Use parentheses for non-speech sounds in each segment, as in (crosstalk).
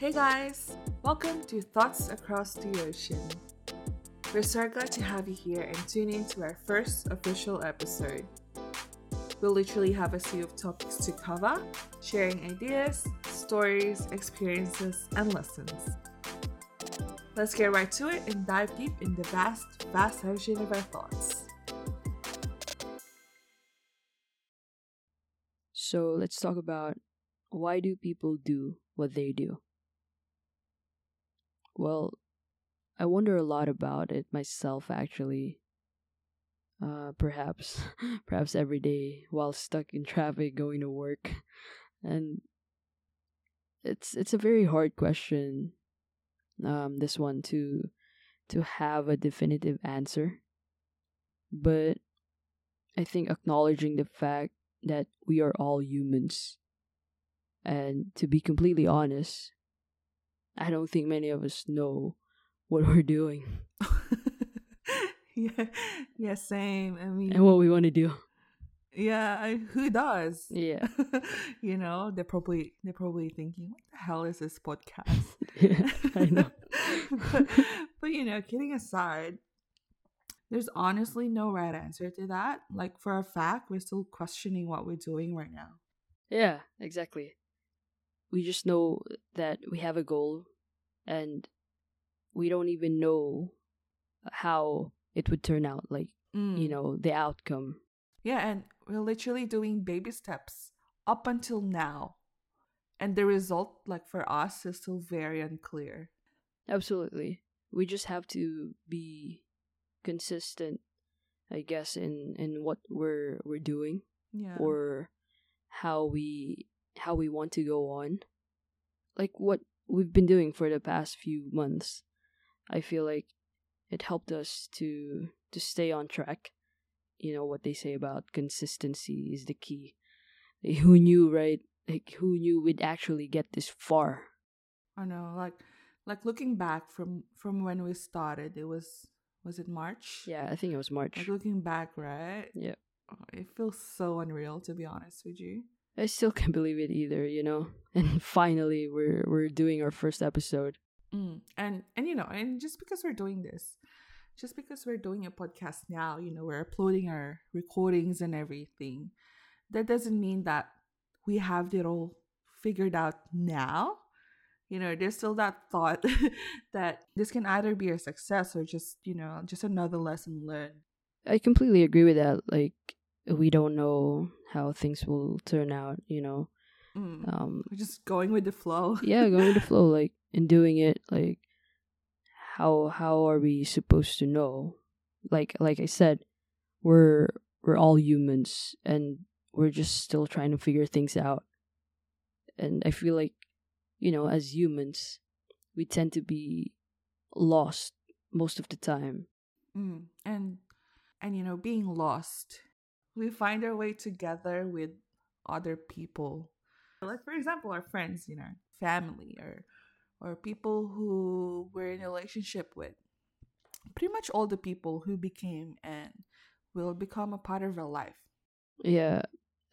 Hey guys, welcome to Thoughts Across the Ocean. We're so glad to have you here and tune in to our first official episode. We'll literally have a slew of topics to cover, sharing ideas, stories, experiences, and lessons. Let's get right to it and dive deep in the vast, vast ocean of our thoughts. So let's talk about why do people do what they do? Well, I wonder a lot about it myself actually. Uh, perhaps, (laughs) perhaps every day while stuck in traffic going to work, and it's it's a very hard question. Um, this one to to have a definitive answer, but I think acknowledging the fact that we are all humans, and to be completely honest, I don't think many of us know what we're doing (laughs) yeah, yeah, same. I mean, and what we want to do. yeah, I, who does? Yeah. (laughs) you know, they're probably they're probably thinking, "What the hell is this podcast?" yeah, (laughs) I know. but, but you know, kidding aside, there's honestly no right answer to that. Like for a fact, we're still questioning what we're doing right now. Yeah, exactly. We just know that we have a goal and we don't even know how it would turn out like you Mm. know the outcome Yeah, and we're literally doing baby steps up until now. And the result, like for us, is still very unclear. absolutely we just have to be consistent i guess in in what we're we're doing Yeah. or how we how we want to go on. Like what we've been doing for the past few months i feel like it helped us to to stay on track. You know what they say about consistency is the key. Who knew right? Like who knew we'd actually get this far? I know, like like looking back from from when we started, it was was it March? yeah i think it was march. Like looking back, right? yeah. Oh, it feels so unreal to be honest with you. I still (laughs) can't believe it either you know (laughs) and finally we're we're doing our first episode Mm. And and you know, and just because we're doing this, just because we're doing a podcast now, you know, we're uploading our recordings and everything, that doesn't mean that we have it all figured out now. You know, there's still that thought (laughs) that this can either be a success or just, you know, just another lesson learned. I completely agree with that. Like we don't know how things will turn out, you know. Mm. Um We're just going with the flow. (laughs) yeah, going with the flow, like in doing it, like how how are we supposed to know? Like like I said, we're we're all humans and we're just still trying to figure things out. And I feel like, you know, as humans, we tend to be lost most of the time. Mm. And and you know, being lost, we find our way together with other people. Like for example, our friends, you know, family or or people who we're in a relationship with. Pretty much all the people who became and will become a part of our life. Yeah,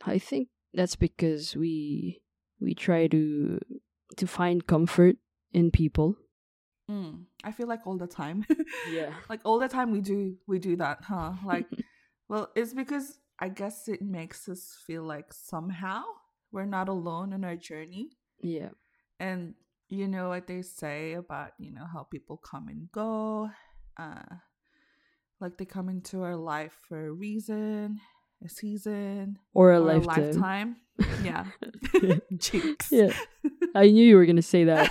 I think that's because we we try to to find comfort in people. Mm. I feel like all the time. Yeah. (laughs) like all the time we do we do that, huh? Like (laughs) well, it's because I guess it makes us feel like somehow we're not alone in our journey. Yeah. and you know what they say about you know how people come and go uh like they come into our life for a reason a season Or a or a lifetime. lifetime yeah (laughs) (laughs) jinx Yeah. I knew you were gonna say that.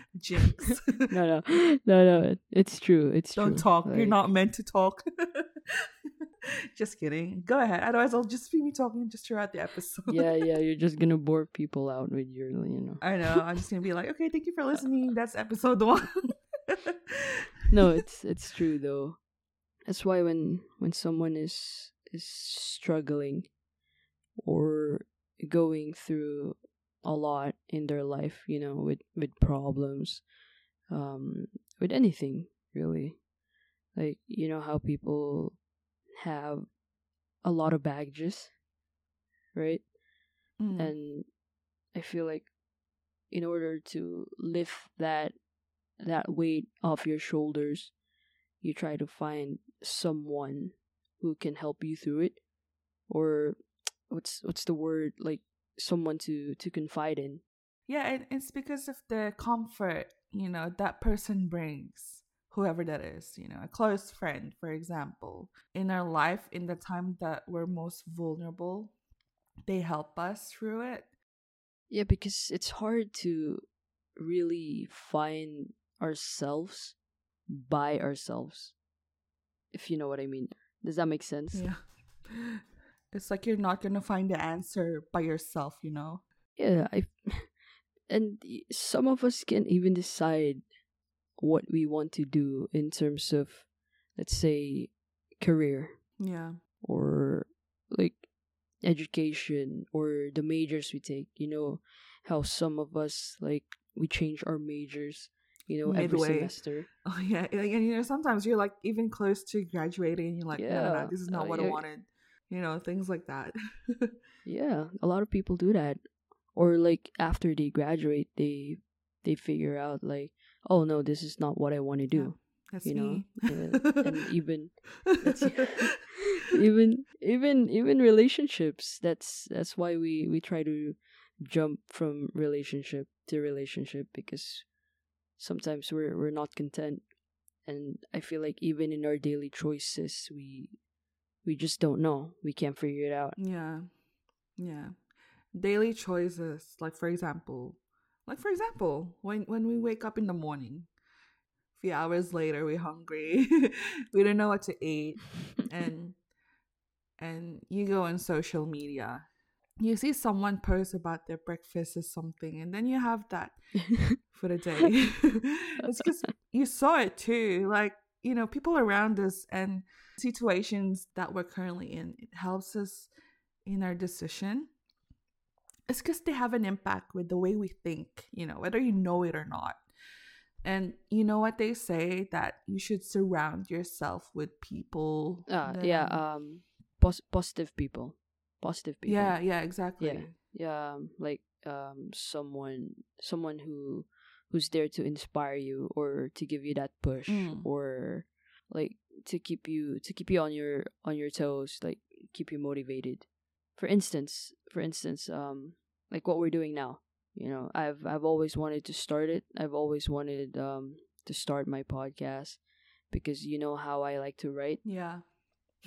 (laughs) jinx No, no, no, no. It's true. It's true. don't true. talk you're not meant to talk (laughs) just kidding go ahead otherwise i'll just be me talking just throughout the episode Yeah, yeah. (laughs) You're just gonna bore people out with your, you know. i know i'm just gonna be like okay thank you for (laughs) listening that's episode one No, it's it's true though. That's why when when someone is is struggling or going through a lot in their life, you know, with with problems, um, with anything really, like you know how people have a lot of baggages, right? Mm. And I feel like in order to lift that that weight off your shoulders, you try to find someone who can help you through it or what's what's the word like someone to to confide in Yeah, and it's because of the comfort, you know, that person brings, whoever that is, you know, a close friend, for example. In our life, in the time that we're most vulnerable, they help us through it. yeah because it's hard to really find ourselves by ourselves if you know what i mean does that make sense Yeah. (laughs) It's like you're not going to find the answer by yourself, you know? yeah i (laughs) and some of us can even decide what we want to do in terms of let's say career Yeah. or like education or the majors we take you know how some of us like we change our majors you know every semester (laughs) Oh, yeah. And, and, you know, sometimes you're like even close to graduating and you're like, no, no, no, Yeah, this is not uh, what I wanted. You know, things like that. (laughs) yeah a lot of people do that or like after they graduate they they figure out like oh no this is not what i want to do That's you know me. and, and (laughs) even (laughs) (laughs) even even even relationships that's that's why we we try to jump from relationship to relationship because sometimes we're we're not content and i feel like even in our daily choices we we just don't know we can't figure it out Yeah. Yeah. Daily choices, like for example, like for example, when when we wake up in the morning, a few hours later we're hungry. (laughs) we don't know what to eat and and you go on social media. You see someone post about their breakfast or something and then you have that (laughs) for the day. (laughs) it's because you saw it too. Like, you know, people around us and situations that we're currently in, it helps us in our decision. It's because they have an impact with the way we think, you know, whether you know it or not. And you know what they say that you should surround yourself with people. uh, that yeah um pos- positive people positive people yeah, yeah, exactly. yeah yeah um, like um someone someone who who's there to inspire you or to give you that push Mm. or like to keep you to keep you on your on your toes like keep you motivated for instance for instance um like what we're doing now you know i've i've always wanted to start it i've always wanted um to start my podcast because you know how i like to write Yeah.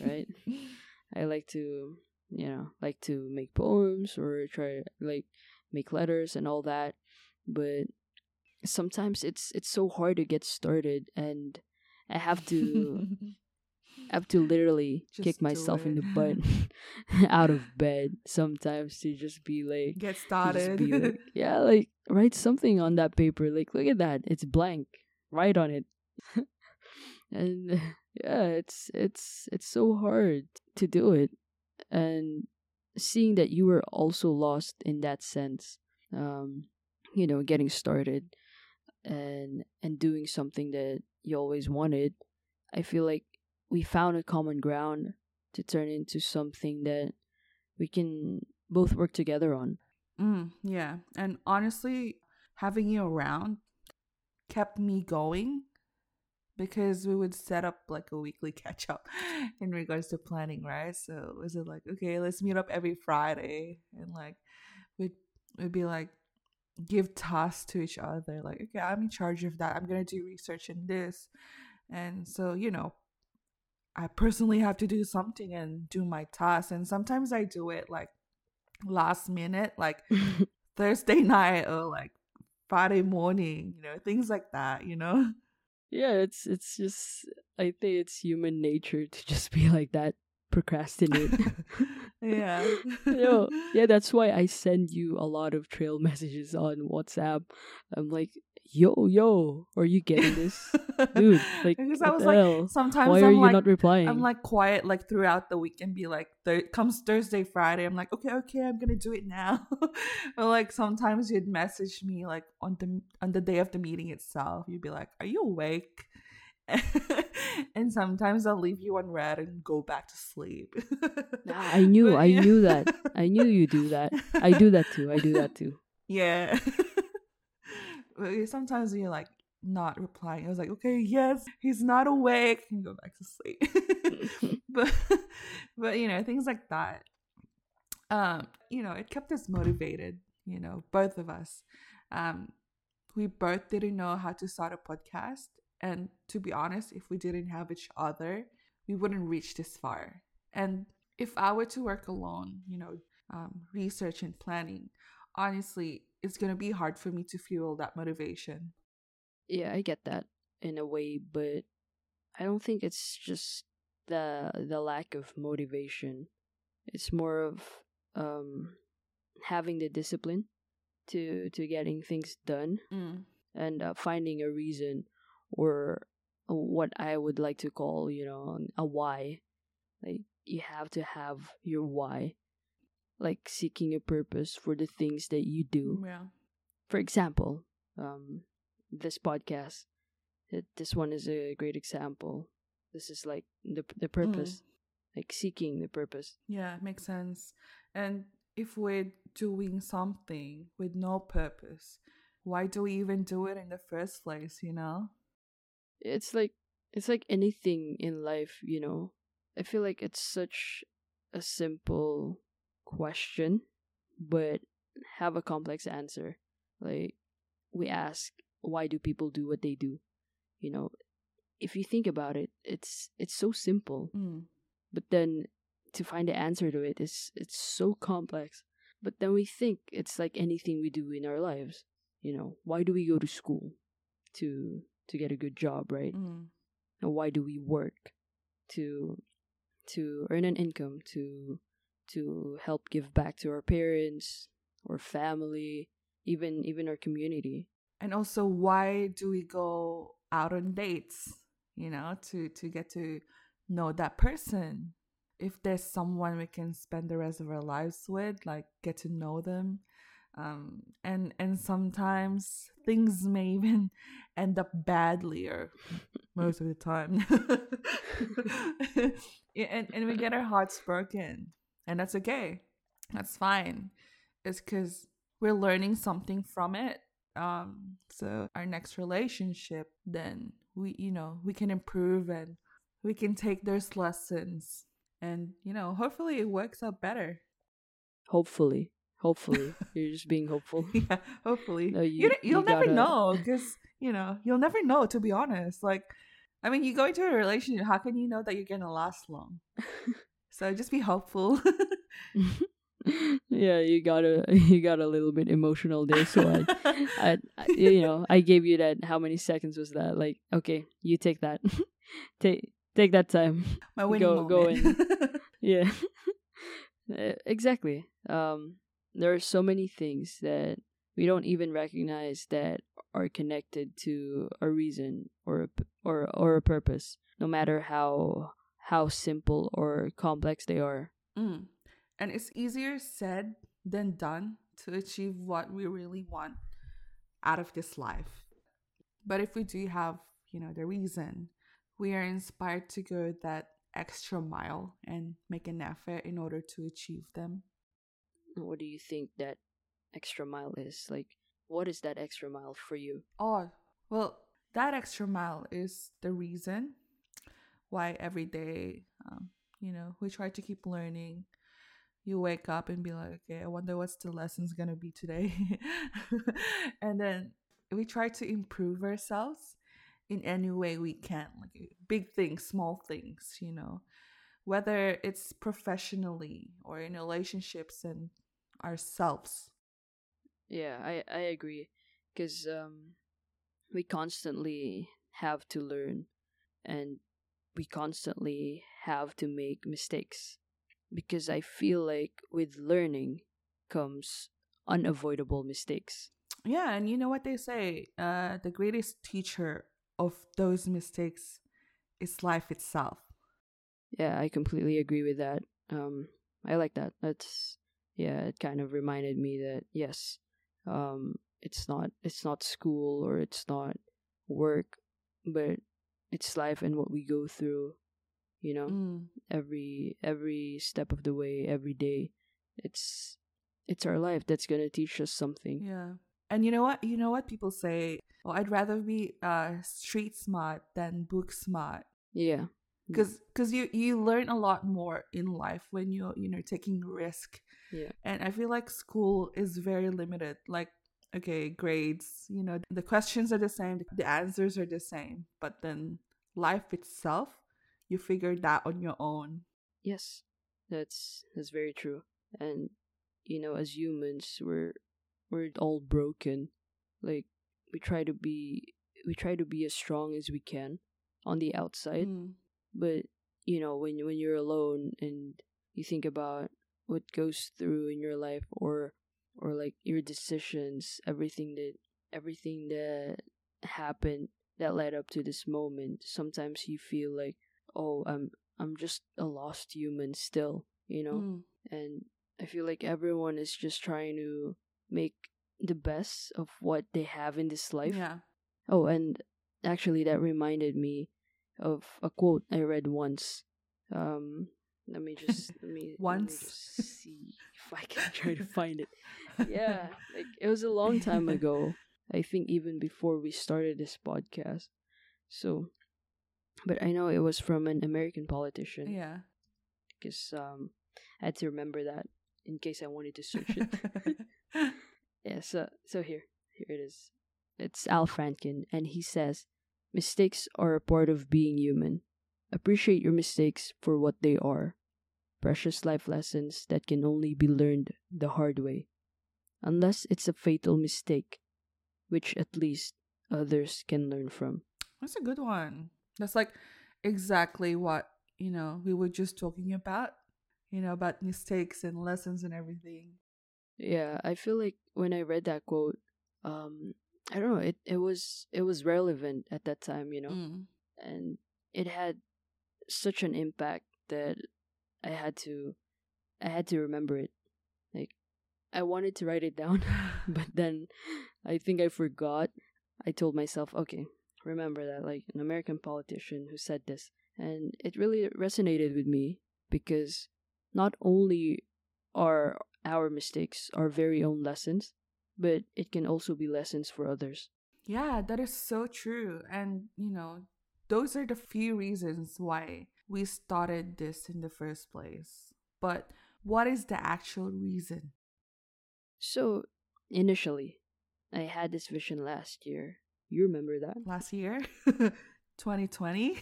right (laughs) I like to, you know, like to make poems or try like make letters and all that. But sometimes it's it's so hard to get started and I have to (laughs) I have to literally Just kick myself in the butt (laughs) (laughs) out of bed sometimes to just be like Get started. like, (laughs) yeah, like write something on that paper. Like look at that. It's blank. Write on it. and yeah, it's it's it's so hard to do it. And seeing that you were also lost in that sense, um, you know, getting started and and doing something that you always wanted, I feel like we found a common ground to turn into something that we can both work together on. Mm, yeah. And honestly, having you around kept me going because we would set up like a weekly (laughs) catch up in regards to planning, right? So was it like, okay, let's meet up every Friday and like we'd we'd be like give tasks to each other, like, okay, I'm in charge of that. I'm gonna do research in this. And so, you know, I personally have to do something and do my tasks. And sometimes I do it like last minute, like (laughs) Thursday night or like Friday morning, you know, things like that, you know? (laughs) yeah, it's it's just I think it's human nature to just be like that, procrastinate. (laughs) yeah. Yo, yeah, that's why I send you a lot of trail messages on WhatsApp. I'm like, yo, yo, are you getting this? (laughs) Dude, like, because I was like, hell? sometimes Why I'm are you like, not replying? I'm like quiet like throughout the week and be like, th- comes Thursday, Friday, I'm like, okay, okay, I'm gonna do it now. (laughs) or like sometimes you'd message me like on the on the day of the meeting itself. You'd be like, are you awake? (laughs) and sometimes I'll leave you on read and go back to sleep. Nah, I knew, But I knew that. I knew you do that. I do that too. I do that too. Yeah. Sometimes you're like not replying. I was like, okay, yes, he's not awake. And go back to sleep. (laughs) (laughs) but but you know, things like that. Um, you know, it kept us motivated, you know, both of us. Um, we both didn't know how to start a podcast. And to be honest, if we didn't have each other, we wouldn't reach this far. And if I were to work alone, you know, um, research and planning, honestly, it's going to be hard for me to fuel that motivation. Yeah, I get that in a way, but I don't think it's just the the lack of motivation. It's more of um having the discipline to to getting things done Mm. and uh, finding a reason or what I would like to call, you know, a why. Like you have to have your why. Like seeking a purpose for the things that you do. Yeah. For example, um this podcast it, this one is a great example. This is like the the purpose, like seeking the purpose. Yeah, it makes sense. And if we're doing something with no purpose, why do we even do it in the first place, you know? it's like it's like anything in life you know i feel like it's such a simple question but have a complex answer. Like we ask why do people do what they do? You know if you think about it it's it's so simple. Mm. but then to find the answer to it is it's so complex. But then we think it's like anything we do in our lives. You know why do we go to school to to get a good job right? Mm. and why do we work to to earn an income to to help give back to our parents or family even even our community And also, why do we go out on dates? You know, to to get to know that person. If there's someone we can spend the rest of our lives with, like get to know them, um, and and sometimes things may even (laughs) end up badly, or (laughs) most of the time, (laughs) Yeah, and and we get our hearts broken, and that's okay. That's fine. It's because we're learning something from it um so our next relationship then we you know we can improve and we can take those lessons and you know hopefully it works out better. Hopefully. Hopefully. (laughs) You're just being hopeful. (laughs) Yeah hopefully. No, you, you- will never gotta- know because you know you'll never know to be honest. Like i mean you go into a relationship how can you know that you're gonna last long (laughs) so just be hopeful. (laughs) (laughs) Yeah you got a (laughs) you got a little bit emotional there so I, I, I you know i gave you that how many seconds was that? Like okay you take that. Take take that time. My winning go- go moment. yeah. Uh, exactly. Um there are so many things that we don't even recognize that are connected to a reason or a, or or a purpose no matter how how simple or complex they are Mm. And it's easier said than done to achieve what we really want out of this life. But if we do have, you know, the reason, we are inspired to go that extra mile and make an effort in order to achieve them. what do you think that extra mile is like what is that extra mile for you Oh, well, that extra mile is the reason why every day, um, you know, we try to keep learning. You wake up and be like, okay, I wonder what's the lessons gonna be today, (laughs) and then we try to improve ourselves in any way we can, like big things, small things, you know, whether it's professionally or in relationships and ourselves. yeah i i agree because um we constantly have to learn and we constantly have to make mistakes because i feel like with learning comes unavoidable mistakes Yeah, and you know what they say? Uh, the greatest teacher of those mistakes is life itself. yeah i completely agree with that um i like that that's yeah it kind of reminded me that yes um it's not it's not school or it's not work but it's life and what we go through you know Mm, every every step of the way every day it's it's our life that's gonna teach us something yeah. And you know what? You know what people say? Oh, I'd rather be uh street smart than book smart. Yeah. Because because you you learn a lot more in life when you're you know taking risk. Yeah. And I feel like school is very limited. Like okay, grades, you know, the questions are the same, the answers are the same, but then life itself, you figure that on your own. Yes. That's that's very true. And you know, as humans, we're we're all broken. Like we try to be we try to be as strong as we can on the outside, Mm. but you know, when when you're alone and you think about what goes through in your life or or like your decisions, everything that everything that happened that led up to this moment, sometimes you feel like, oh, I'm I'm just a lost human still, you know? Mm. and I feel like everyone is just trying to make the best of what they have in this life. Yeah. Oh, and actually, that reminded me of a quote I read once. Um, let me just let me, let me Once? just see if I can (laughs) try to find it. Yeah, (laughs) like it was a long time ago. I think even before we started this podcast. So, but I know it was from an American politician Yeah. because um, I had to remember that in case I wanted to search it. (laughs) yeah, so so here, here it is. It's Al Franken, and he says, "Mistakes are a part of being human. Appreciate your mistakes for what they are, precious life lessons that can only be learned the hard way, unless it's a fatal mistake, which at least others can learn from." That's a good one. That's like exactly what, you know, we were just talking about, you know, about mistakes and lessons and everything. Yeah, I feel like when I read that quote, um, I don't know, it, it was it was relevant at that time, you know, Mm. and it had such an impact that I had to I had to remember it. Like I wanted to write it down, (laughs) but (laughs) then I think I forgot. I told myself, okay, remember that like an American politician who said this, and it really resonated with me because not only are our mistakes our very own lessons, but it can also be lessons for others. Yeah, that is so true. And, you know, those are the few reasons why we started this in the first place. But what is the actual reason? So, initially, I had this vision last year. You remember that? Last year? (laughs) 2020?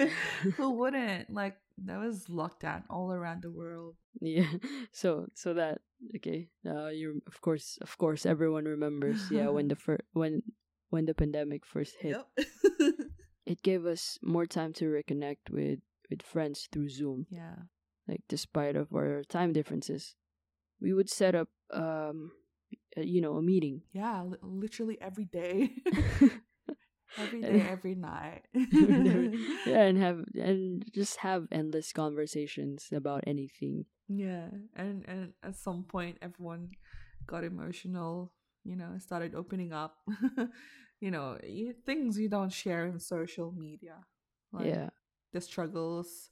(laughs) Who (laughs) wouldn't? Like, that was lockdown all around the world. Yeah. So, so that okay. Uh, you of course, of course, everyone remembers. Yeah, when the fir- when when the pandemic first hit, it gave us more time to reconnect with with friends through Zoom. yeah. Like, despite of our time differences, we would set up um, uh, you know, a meeting. Yeah, li- literally every day. (laughs) (laughs) every day, (laughs) every night. yeah, and have and just have endless conversations about anything. Yeah, and and at some point, everyone got emotional. You know, started opening up. you know, things you don't share in social media, like yeah, the struggles,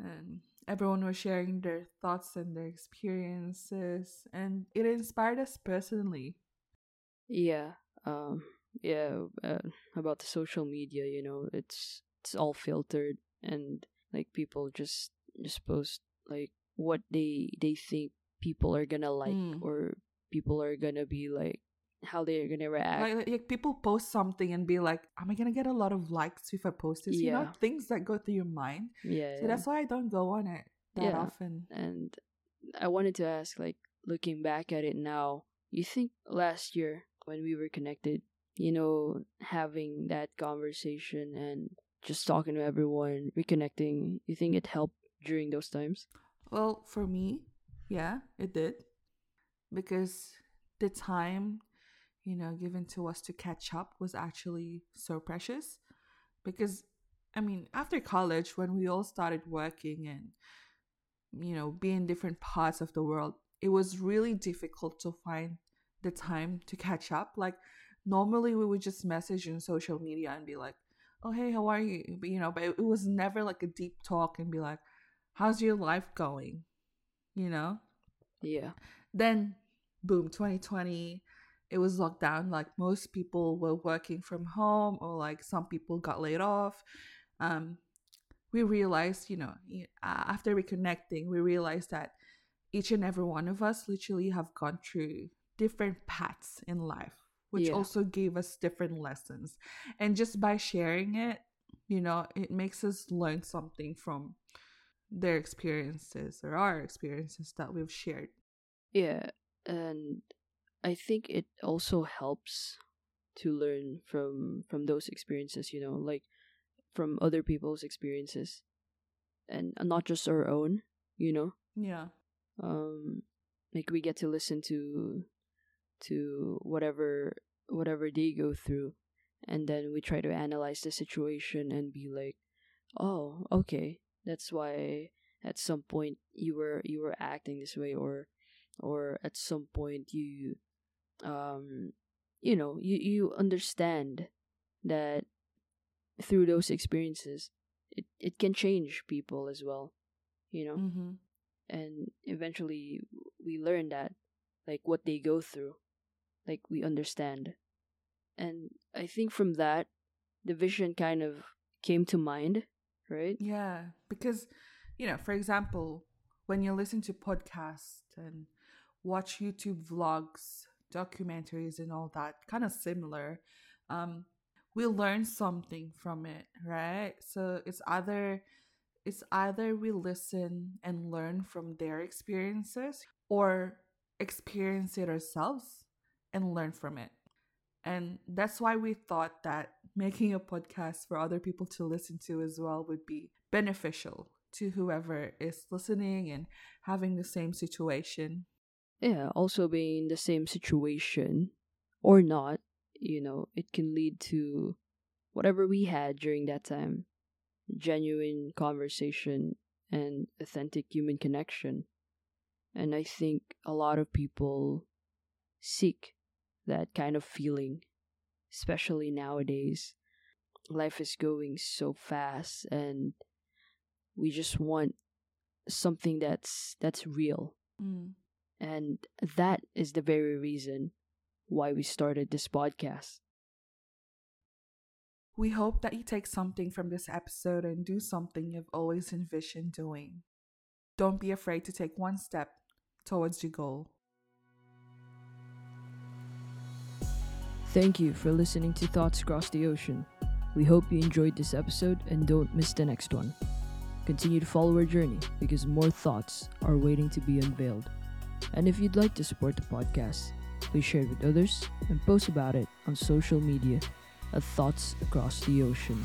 and everyone was sharing their thoughts and their experiences, and it inspired us personally. yeah, um, yeah. Uh, about the social media, you know, it's it's all filtered, and like people just just post like what they they think people are gonna like, Mm. or people are gonna be like how they're gonna react. Like, like, like people post something and be like, "Am I gonna get a lot of likes if I post this?" You know, things that go through your mind. yeah, So yeah. that's why I don't go on it that Yeah. often. And I wanted to ask, like, looking back at it now, you think last year when we were connected, you know, having that conversation and just talking to everyone, reconnecting, you think it helped during those times? Well, for me, yeah, it did. Because the time, you know, given to us to catch up was actually so precious. Because, I mean, after college, when we all started working and, you know, be in different parts of the world, it was really difficult to find the time to catch up. Like, normally we would just message in social media and be like, oh, hey, how are you? But, you know, but it, it was never like a deep talk and be like, how's your life going? You know? Yeah. Then, boom, 2020, it was locked down, like most people were working from home or like some people got laid off. Um, we realized, you know, after reconnecting, we realized that each and every one of us literally have gone through different paths in life, which yeah. also gave us different lessons. And just by sharing it, you know, it makes us learn something from their experiences or our experiences that we've shared. Yeah, and I think it also helps to learn from from those experiences, you know, like from other people's experiences and not just our own, you know. Yeah. Um like we get to listen to to whatever whatever they go through and then we try to analyze the situation and be like, "Oh, okay. That's why at some point you were you were acting this way or or at some point you um you know, you you understand that through those experiences it, it can change people as well you know? Mm-hmm. and eventually we learn that like what they go through like we understand. And i think from that the vision kind of came to mind right? Yeah because you know for example when you listen to podcasts and watch youtube vlogs documentaries and all that kind of similar um we learn something from it, right? So it's either it's either we listen and learn from their experiences or experience it ourselves and learn from it. And that's why we thought that making a podcast for other people to listen to as well would be beneficial to whoever is listening and having the same situation. Yeah, also being in the same situation or not you know, it can lead to whatever we had during that time genuine conversation and authentic human connection. And I think a lot of people seek that kind of feeling, especially nowadays. Life is going so fast and we just want something that's that's real. Mm. And that is the very reason why we started this podcast. We hope that you take something from this episode and do something you've always envisioned doing. Don't be afraid to take one step towards your goal. Thank you for listening to Thoughts Across the Ocean. We hope you enjoyed this episode and don't miss the next one. Continue to follow our journey because more thoughts are waiting to be unveiled. And if you'd like to support the podcast, Please share it with others and post about it on social media at Thoughts Across the Ocean.